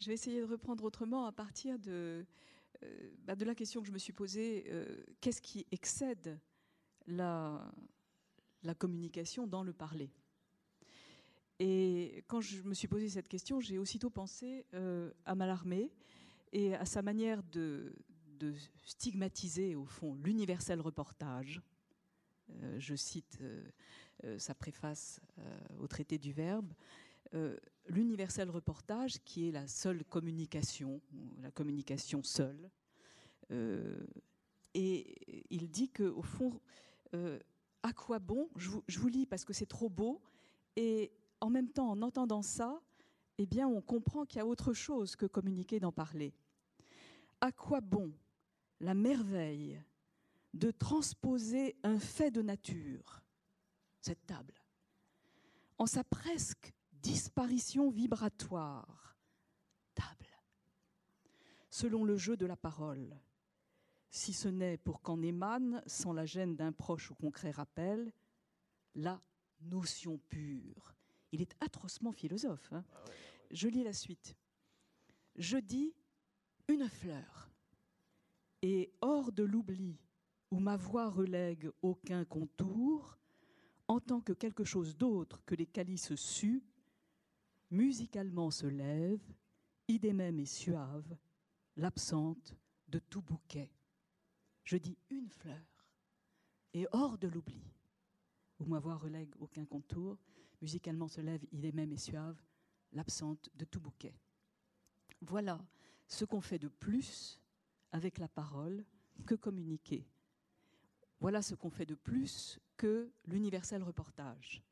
Je vais essayer de reprendre autrement à partir de, euh, bah, la question que je me suis posée, euh, qu'est-ce qui excède la, la communication dans le parler? Et quand je me suis posé cette question, j'ai aussitôt pensé euh, à Mallarmé et à sa manière de, de stigmatiser, au fond, l'universel reportage. je cite sa préface au traité du Verbe. L'universel reportage, qui est la seule communication, la communication seule. et il dit qu'au fond, euh, à quoi bon je vous, lis parce que c'est trop beau. Et en même temps, en entendant ça, eh bien, on comprend qu'il y a autre chose que communiquer, d'en parler. À quoi bon la merveille de transposer un fait de nature, cette table, en sa presque disparition vibratoire, table, selon le jeu de la parole, si ce n'est pour qu'en émane, sans la gêne d'un proche ou concret rappel, la notion pure. Il est atrocement philosophe. Hein. Ah Je lis la suite. Je dis une fleur, et hors de l'oubli, où ma voix relègue aucun contour, en tant que quelque chose d'autre que les calices sus, musicalement se lève, idée même et suave, l'absente de tout bouquet je dis une fleur, et hors de l'oubli, où ma voix relègue aucun contour, musicalement se lève, même et suave, l'absente de tout bouquet. Voilà ce qu'on fait de plus avec la parole que communiquer. Voilà ce qu'on fait de plus que l'universel reportage.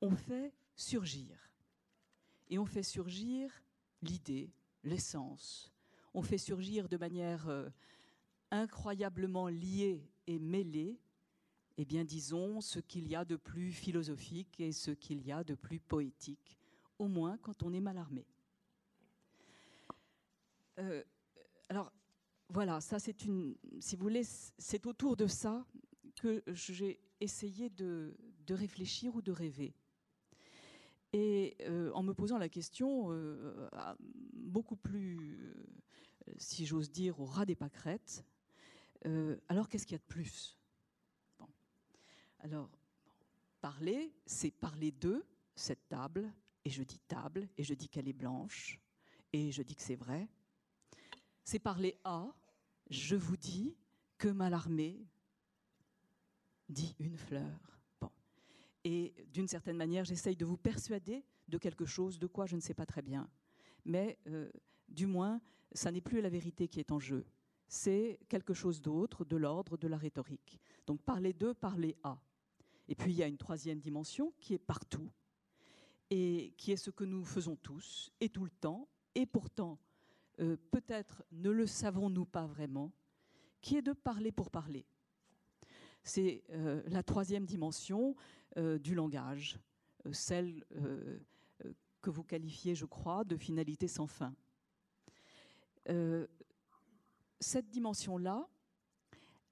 On fait surgir. Et on fait surgir l'idée, l'essence. On fait surgir de manière euh, incroyablement liés et mêlés, eh bien disons ce qu'il y a de plus philosophique et ce qu'il y a de plus poétique, au moins quand on est mal armé. Euh, alors voilà, ça c'est une, si vous voulez, c'est autour de ça que j'ai essayé de, réfléchir ou de rêver. Et euh, en me posant la question euh, beaucoup plus, si j'ose dire, au ras des pâquerettes, euh, alors, qu'est-ce qu'il y a de plus? Alors, parler, c'est parler de cette table, et je dis table, et je dis qu'elle est blanche, et je dis que c'est vrai. C'est parler à, je vous dis que Malarmé dit une fleur. Et d'une certaine manière, j'essaye de vous persuader de quelque chose de quoi je ne sais pas très bien. Mais euh, du moins, ça n'est plus la vérité qui est en jeu c'est quelque chose d'autre, de l'ordre de la rhétorique. Donc parler de, parler à. Et puis il y a une troisième dimension qui est partout, et qui est ce que nous faisons tous, et tout le temps, et pourtant, euh, peut-être ne le savons-nous pas vraiment, qui est de parler pour parler. C'est euh, la troisième dimension euh, du langage, celle que vous qualifiez, je crois, de finalité sans fin cette dimension-là,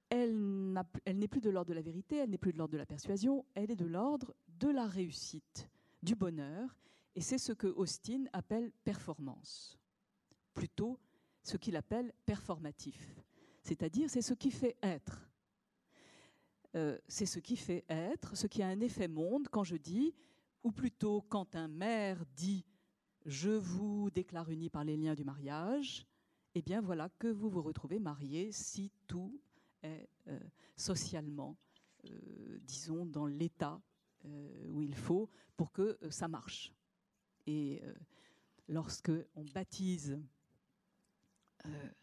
elle, n'est plus de l'ordre de la vérité, elle n'est plus de l'ordre de la persuasion, elle est de l'ordre de la réussite, du bonheur, et c'est ce que Austin appelle performance, plutôt ce qu'il appelle performatif, c'est-à-dire c'est ce qui fait être. Euh, c'est ce qui fait être, ce qui a un effet monde quand je dis, ou plutôt quand un maire dit je vous déclare unis par les liens du mariage, eh bien voilà que vous vous retrouvez marié si tout est euh, socialement, euh, disons, dans l'état où il faut pour que ça marche. Et lorsque on baptise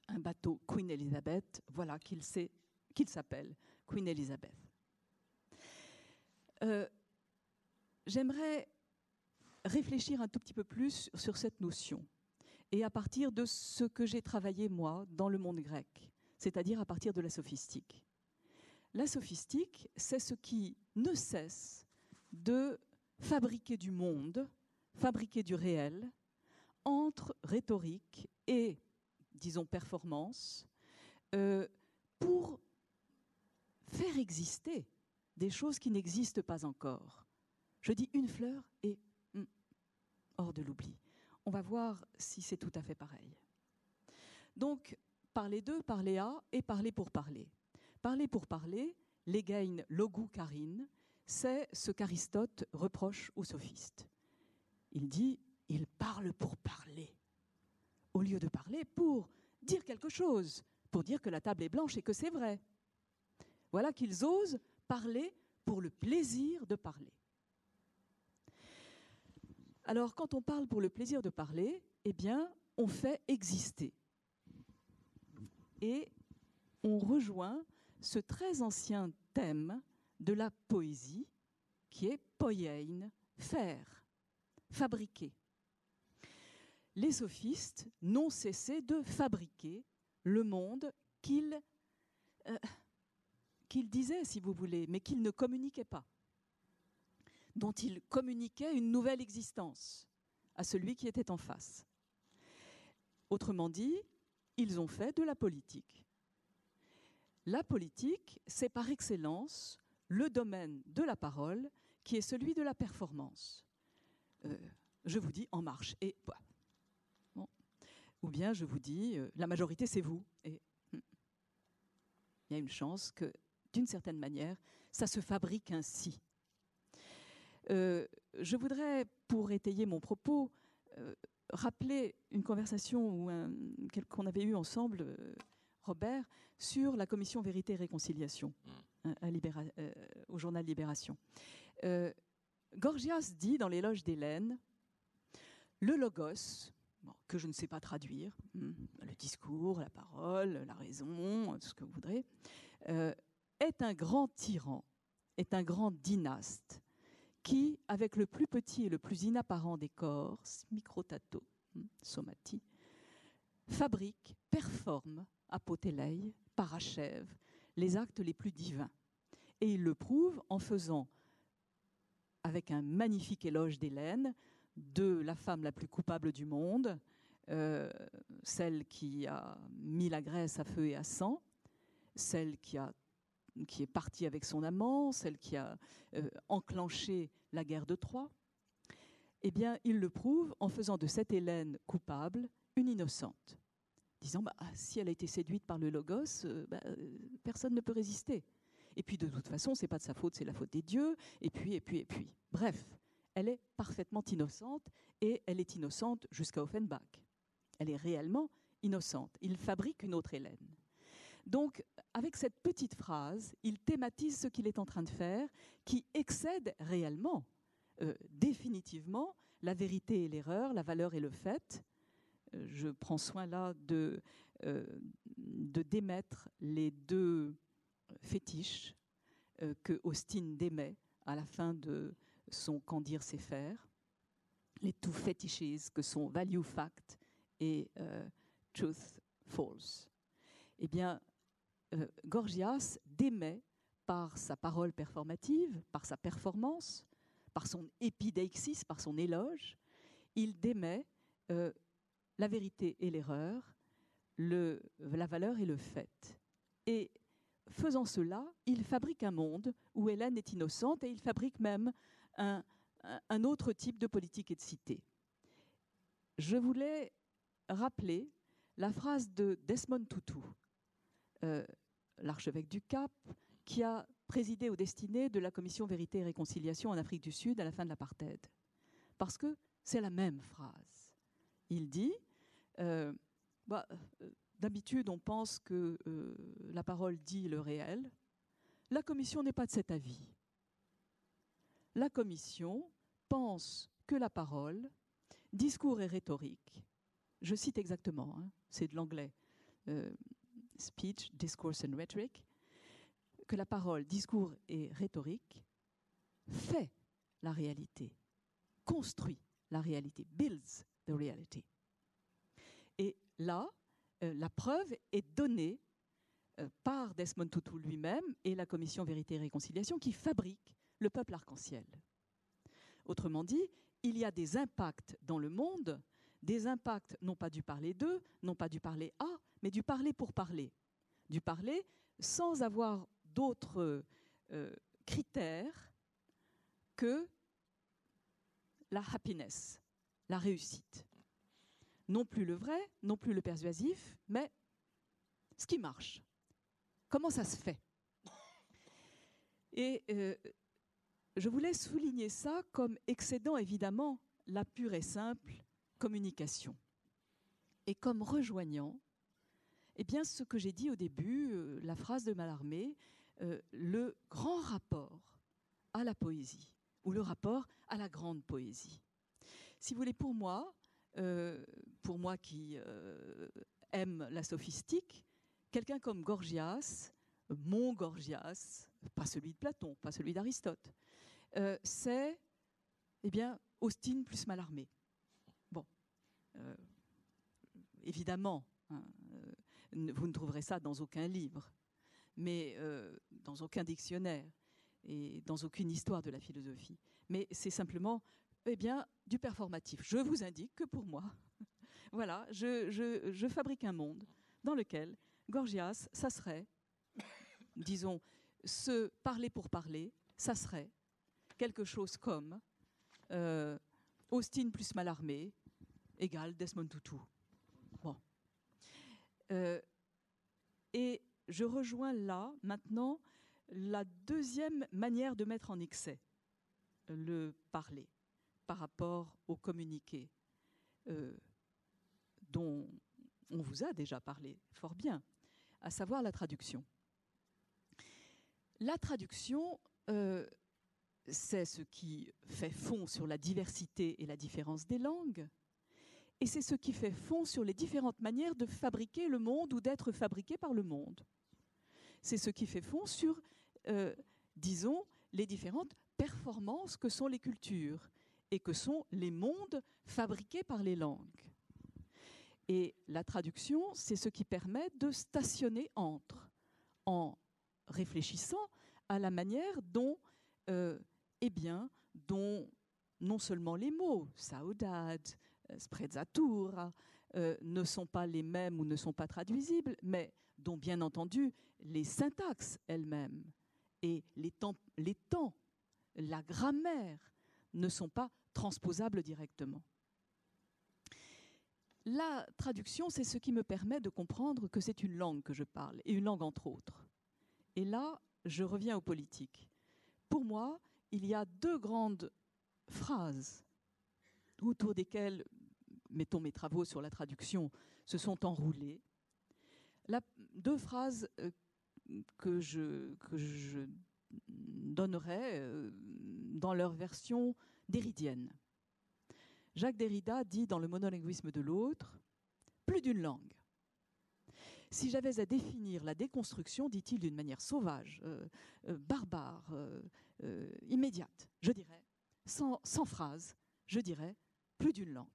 un bateau Queen Elizabeth, voilà qu'il s'appelle Queen Elizabeth. J'aimerais réfléchir un tout petit peu plus sur cette notion et à partir de ce que j'ai travaillé moi dans le monde grec, c'est-à-dire à partir de la sophistique. La sophistique, c'est ce qui ne cesse de fabriquer du monde, fabriquer du réel, entre rhétorique et, disons, performance, euh, pour faire exister des choses qui n'existent pas encore. Je dis une fleur et hum, hors de l'oubli on va voir si c'est tout à fait pareil. Donc, parler d'eux, parler à et parler pour parler. Parler pour parler, l'égain logou karine, c'est ce qu'Aristote reproche aux sophistes. Il dit, ils parlent pour parler, au lieu de parler pour dire quelque chose, pour dire que la table est blanche et que c'est vrai. Voilà qu'ils osent parler pour le plaisir de parler. Alors, quand on parle pour le plaisir de parler, eh bien, on fait exister. Et on rejoint ce très ancien thème de la poésie, qui est poiein, faire, fabriquer. Les sophistes n'ont cessé de fabriquer le monde qu'ils euh, disaient, si vous voulez, mais qu'ils ne communiquaient pas, dont ils communiquaient une nouvelle existence à celui qui était en face. Autrement dit, ils ont fait de la politique. La politique, c'est par excellence le domaine de la parole qui est celui de la performance. Euh, je vous dis en marche et ou bien je vous dis euh, la majorité c'est vous hmm, il y a une chance que d'une certaine manière ça se fabrique ainsi. Euh, je voudrais, pour étayer mon propos, rappeler une conversation qu'on avait eue ensemble, Robert, sur la commission Vérité et Réconciliation. Hmm. Euh, au journal Libération. Euh, Gorgias dit dans l'éloge d'Hélène, le logos, que je ne sais pas traduire, hmm, le discours, la parole, la raison, tout ce que vous voudrez, euh, est un grand tyran, est un grand dynaste, qui, avec le plus petit et le plus inapparent des corps, microtato, hmm, somati, fabrique, performe, apotélei, parachève, les actes les plus divins. Et il le prouve en faisant, avec un magnifique éloge d'Hélène, de la femme la plus coupable du monde, euh, celle qui a mis la Grèce à feu et à sang, celle qui, a, qui est partie avec son amant, celle qui a euh, enclenché la guerre de Troie. Eh bien, il le prouve en faisant de cette Hélène coupable une innocente disant bah, si elle a été séduite par le logos, euh, bah, euh, personne ne peut résister. Et puis de toute façon, c'est pas de sa faute, c'est la faute des dieux. Et puis, et puis, et puis. Bref, elle est parfaitement innocente et elle est innocente jusqu'à Offenbach. Elle est réellement innocente. Il fabrique une autre Hélène. Donc, avec cette petite phrase, il thématise ce qu'il est en train de faire, qui excède réellement, euh, définitivement, la vérité et l'erreur, la valeur et le fait, je prends soin là de, euh, démettre les deux fétiches euh, que Austin démet à la fin de son Quand dire c'est faire, les two fetishes que sont value fact et euh, truth false. Eh bien, Gorgias démet par sa parole performative, par sa performance, par son épideixis, par son éloge, il démet la vérité et l'erreur, la valeur et le fait. Et faisant cela, il fabrique un monde où Hélène est innocente et il fabrique même un, autre type de politique et de cité. Je voulais rappeler la phrase de Desmond Tutu, euh, l'archevêque du Cap, qui a présidé aux destinées de la commission Vérité et Réconciliation en Afrique du Sud à la fin de l'apartheid. Parce que c'est la même phrase il dit, euh, bah, euh, d'habitude on pense que euh, la parole dit le réel. La commission n'est pas de cet avis. La commission pense que la parole, discours et rhétorique, je cite exactement, hein, c'est de l'anglais, speech, discourse and rhetoric, que la parole, discours et rhétorique fait la réalité, construit la réalité, builds the reality. Et là, euh, la preuve est donnée euh, par Desmond Tutu lui-même et la commission Vérité et Réconciliation qui fabrique le peuple arc-en-ciel. Autrement dit, il y a des impacts dans le monde, des impacts non pas du parler d'eux, non pas du parler à, mais du parler pour parler. Du parler sans avoir d'autres euh, critères que la happiness, la réussite. non plus le vrai, non plus le persuasif, mais ce qui marche. Comment ça se fait? Et euh, je voulais souligner ça comme excédant évidemment la pure et simple communication et comme rejoignant eh bien, ce que j'ai dit au début, euh, la phrase de Mallarmé, euh, le grand rapport à la poésie ou le rapport à la grande poésie. Si vous voulez, pour moi, euh, pour moi qui aime la sophistique, quelqu'un comme Gorgias, mon Gorgias, pas celui de Platon, pas celui d'Aristote, c'est eh bien Austin plus Mallarmé. Bon, évidemment, hein, vous ne trouverez ça dans aucun livre, mais euh, dans aucun dictionnaire et dans aucune histoire de la philosophie. Mais c'est simplement eh bien, du performatif. Je vous indique que pour moi, voilà, je, fabrique un monde dans lequel Gorgias, ça serait, disons, se parler pour parler, ça serait quelque chose comme euh, Austin plus Mallarmé égale Desmond Tutu. Euh, et je rejoins là, maintenant, la deuxième manière de mettre en excès le parler par rapport au communiqué, euh, dont on vous a déjà parlé fort bien, à savoir la traduction. La traduction, euh, c'est ce qui fait fond sur la diversité et la différence des langues, et c'est ce qui fait fond sur les différentes manières de fabriquer le monde ou d'être fabriqué par le monde. C'est ce qui fait fond sur, euh, disons, les différentes performances que sont les cultures et que sont les mondes fabriqués par les langues. Et la traduction, c'est ce qui permet de stationner entre, en réfléchissant à la manière dont, euh, eh bien, dont non seulement les mots, saudade, sprezzatura, euh, ne sont pas les mêmes ou ne sont pas traduisibles, mais dont bien entendu les syntaxes elles-mêmes et les temps, les temps, la grammaire ne sont pas transposables directement. La traduction, c'est ce qui me permet de comprendre que c'est une langue que je parle, et une langue entre autres. Et là, je reviens aux politiques. Pour moi, il y a deux grandes phrases autour desquelles, mettons mes travaux sur la traduction, se sont enroulés. deux phrases euh, que je, donnerai euh, dans leur version déridienne. Jacques Derrida dit dans le monolinguisme de l'autre, plus d'une langue. Si j'avais à définir la déconstruction, dit-il d'une manière sauvage, euh, barbare, immédiate, je dirais, sans phrase, je dirais plus d'une langue.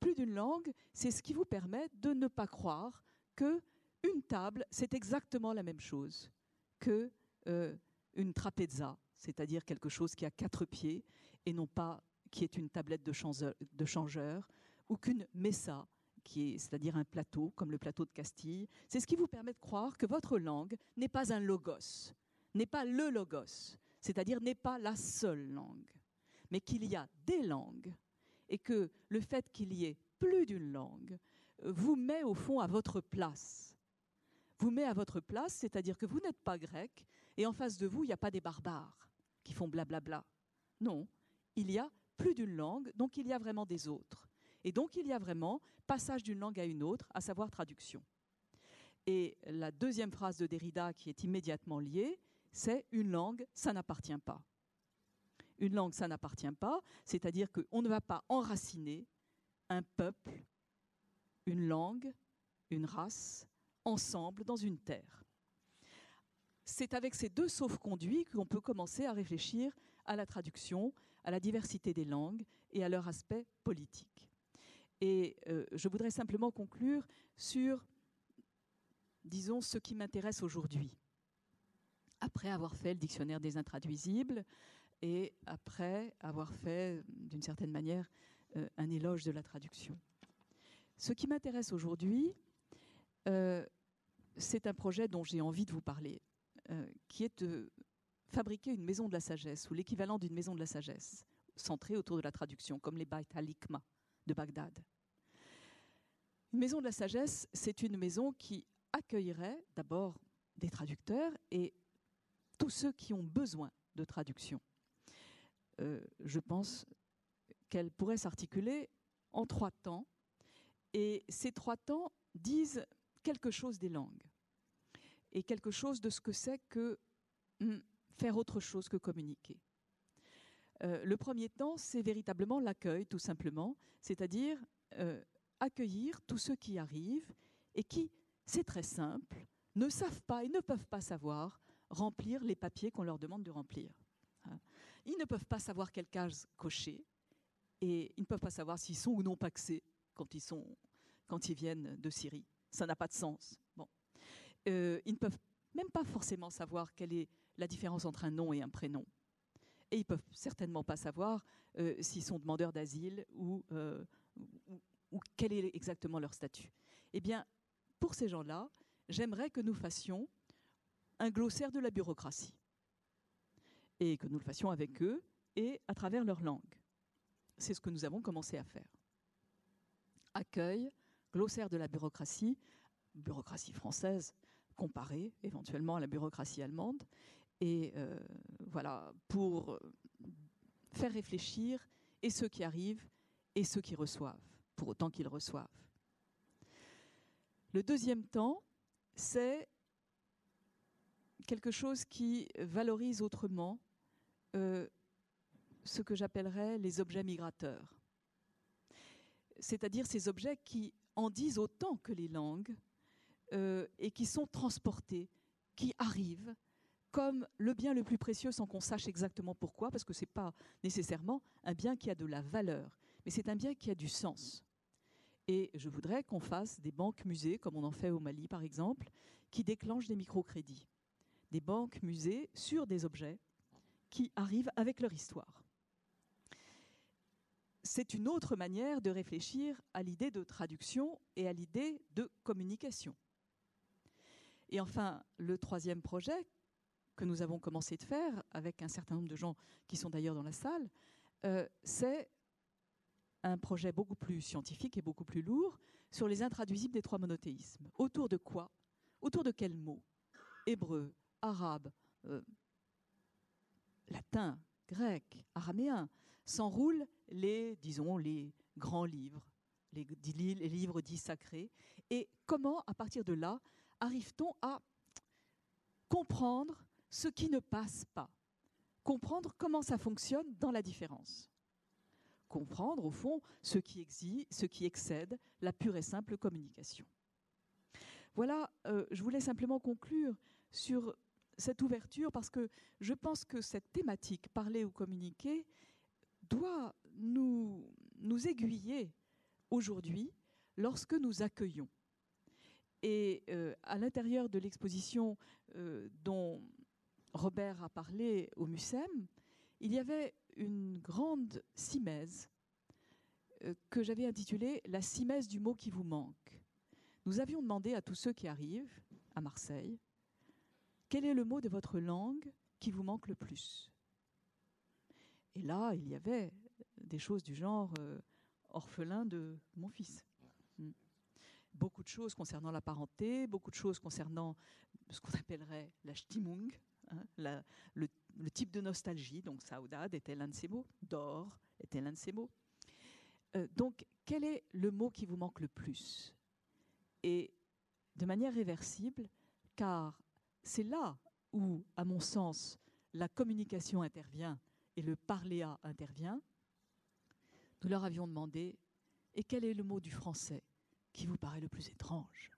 Plus d'une langue, c'est ce qui vous permet de ne pas croire que une table, c'est exactement la même chose que euh, une c'est-à-dire quelque chose qui a quatre pieds et non pas qui est une tablette de, changeur, ou qu'une messa, qui est, c'est-à-dire un plateau, comme le plateau de Castille. C'est ce qui vous permet de croire que votre langue n'est pas un logos, n'est pas le logos, c'est-à-dire n'est pas la seule langue, mais qu'il y a des langues et que le fait qu'il y ait plus d'une langue euh, vous met au fond à votre place. Vous met à votre place, c'est-à-dire que vous n'êtes pas grec et en face de vous, il n'y a pas des barbares qui font blablabla. Non, il y a plus d'une langue, donc il y a vraiment des autres. Et donc il y a vraiment passage d'une langue à une autre, à savoir traduction. Et la deuxième phrase de Derrida qui est immédiatement liée, c'est une langue, ça n'appartient pas. Une langue, ça n'appartient pas, c'est-à-dire qu'on ne va pas enraciner un peuple, une langue, une race, ensemble dans une terre. C'est avec ces deux sauf-conduits qu'on peut commencer à réfléchir à la traduction, à la diversité des langues et à leur aspect politique. Et euh, je voudrais simplement conclure sur, disons, ce qui m'intéresse aujourd'hui. Après avoir fait le dictionnaire des intraduisibles, et après avoir fait, d'une certaine manière, euh, un éloge de la traduction. Ce qui m'intéresse aujourd'hui, euh, c'est un projet dont j'ai envie de vous parler, euh, qui est de fabriquer une maison de la sagesse, ou l'équivalent d'une maison de la sagesse, centrée autour de la traduction, comme les Bait al-Hikma de Bagdad. Une maison de la sagesse, c'est une maison qui accueillerait d'abord des traducteurs et tous ceux qui ont besoin de traduction. Euh, je pense qu'elle pourrait s'articuler en trois temps. Et ces trois temps disent quelque chose des langues et quelque chose de ce que c'est que hmm, faire autre chose que communiquer. Euh, le premier temps, c'est véritablement l'accueil, tout simplement, c'est-à-dire euh, accueillir tous ceux qui arrivent et qui, c'est très simple, ne savent pas et ne peuvent pas savoir remplir les papiers qu'on leur demande de remplir. Ils ne peuvent pas savoir quelle case cocher et ils ne peuvent pas savoir s'ils sont ou non paxés quand ils, sont, quand ils viennent de Syrie. Ça n'a pas de sens. Bon. Euh, ils ne peuvent même pas forcément savoir quelle est la différence entre un nom et un prénom. Et ils ne peuvent certainement pas savoir euh, s'ils sont demandeurs d'asile euh, ou, ou, quel est exactement leur statut. Eh bien, pour ces gens-là, j'aimerais que nous fassions un glossaire de la bureaucratie et que nous le fassions avec eux et à travers leur langue. C'est ce que nous avons commencé à faire. Accueil, glossaire de la bureaucratie, bureaucratie française comparée éventuellement à la bureaucratie allemande, et euh, voilà, pour faire réfléchir et ceux qui arrivent et ceux qui reçoivent, pour autant qu'ils reçoivent. Le deuxième temps, c'est quelque chose qui valorise autrement euh, ce que j'appellerais les objets migrateurs. C'est-à-dire ces objets qui en disent autant que les langues euh, et qui sont transportés, qui arrivent comme le bien le plus précieux sans qu'on sache exactement pourquoi, parce que ce n'est pas nécessairement un bien qui a de la valeur, mais c'est un bien qui a du sens. Et je voudrais qu'on fasse des banques-musées, comme on en fait au Mali par exemple, qui déclenchent des microcrédits. Des banques-musées sur des objets qui arrivent avec leur histoire. C'est une autre manière de réfléchir à l'idée de traduction et à l'idée de communication. Et enfin, le troisième projet que nous avons commencé de faire, avec un certain nombre de gens qui sont d'ailleurs dans la salle, euh, c'est un projet beaucoup plus scientifique et beaucoup plus lourd sur les intraduisibles des trois monothéismes. Autour de quoi? Autour de quels mots? Hébreu, arabe, euh, latin, grec, araméen s'enroulent les, disons, les grands livres, les, livres dits sacrés. Et comment, à partir de là, arrive-t-on à comprendre ce qui ne passe pas? Comprendre comment ça fonctionne dans la différence comprendre, au fond, ce qui, exige, ce qui excède la pure et simple communication. Voilà, euh, je voulais simplement conclure sur cette ouverture parce que je pense que cette thématique, parler ou communiquer, doit nous, nous aiguiller aujourd'hui lorsque nous accueillons. Et euh, à l'intérieur de l'exposition euh, dont Robert a parlé au MUSEM, il y avait une grande simèse euh, que j'avais intitulée La simèse du mot qui vous manque. Nous avions demandé à tous ceux qui arrivent à Marseille quel est le mot de votre langue qui vous manque le plus? Et là, il y avait des choses du genre euh, orphelin de mon fils. Hmm. Beaucoup de choses concernant la parenté, beaucoup de choses concernant ce qu'on appellerait la Stimmung, hein, la, le le type de nostalgie, donc saudade était l'un de ces mots, d'or était l'un de ces mots? Euh, donc, quel est le mot qui vous manque le plus? Et de manière réversible, car c'est là où, à mon sens, la communication intervient et le parléa intervient, nous leur avions demandé, et quel est le mot du français qui vous paraît le plus étrange?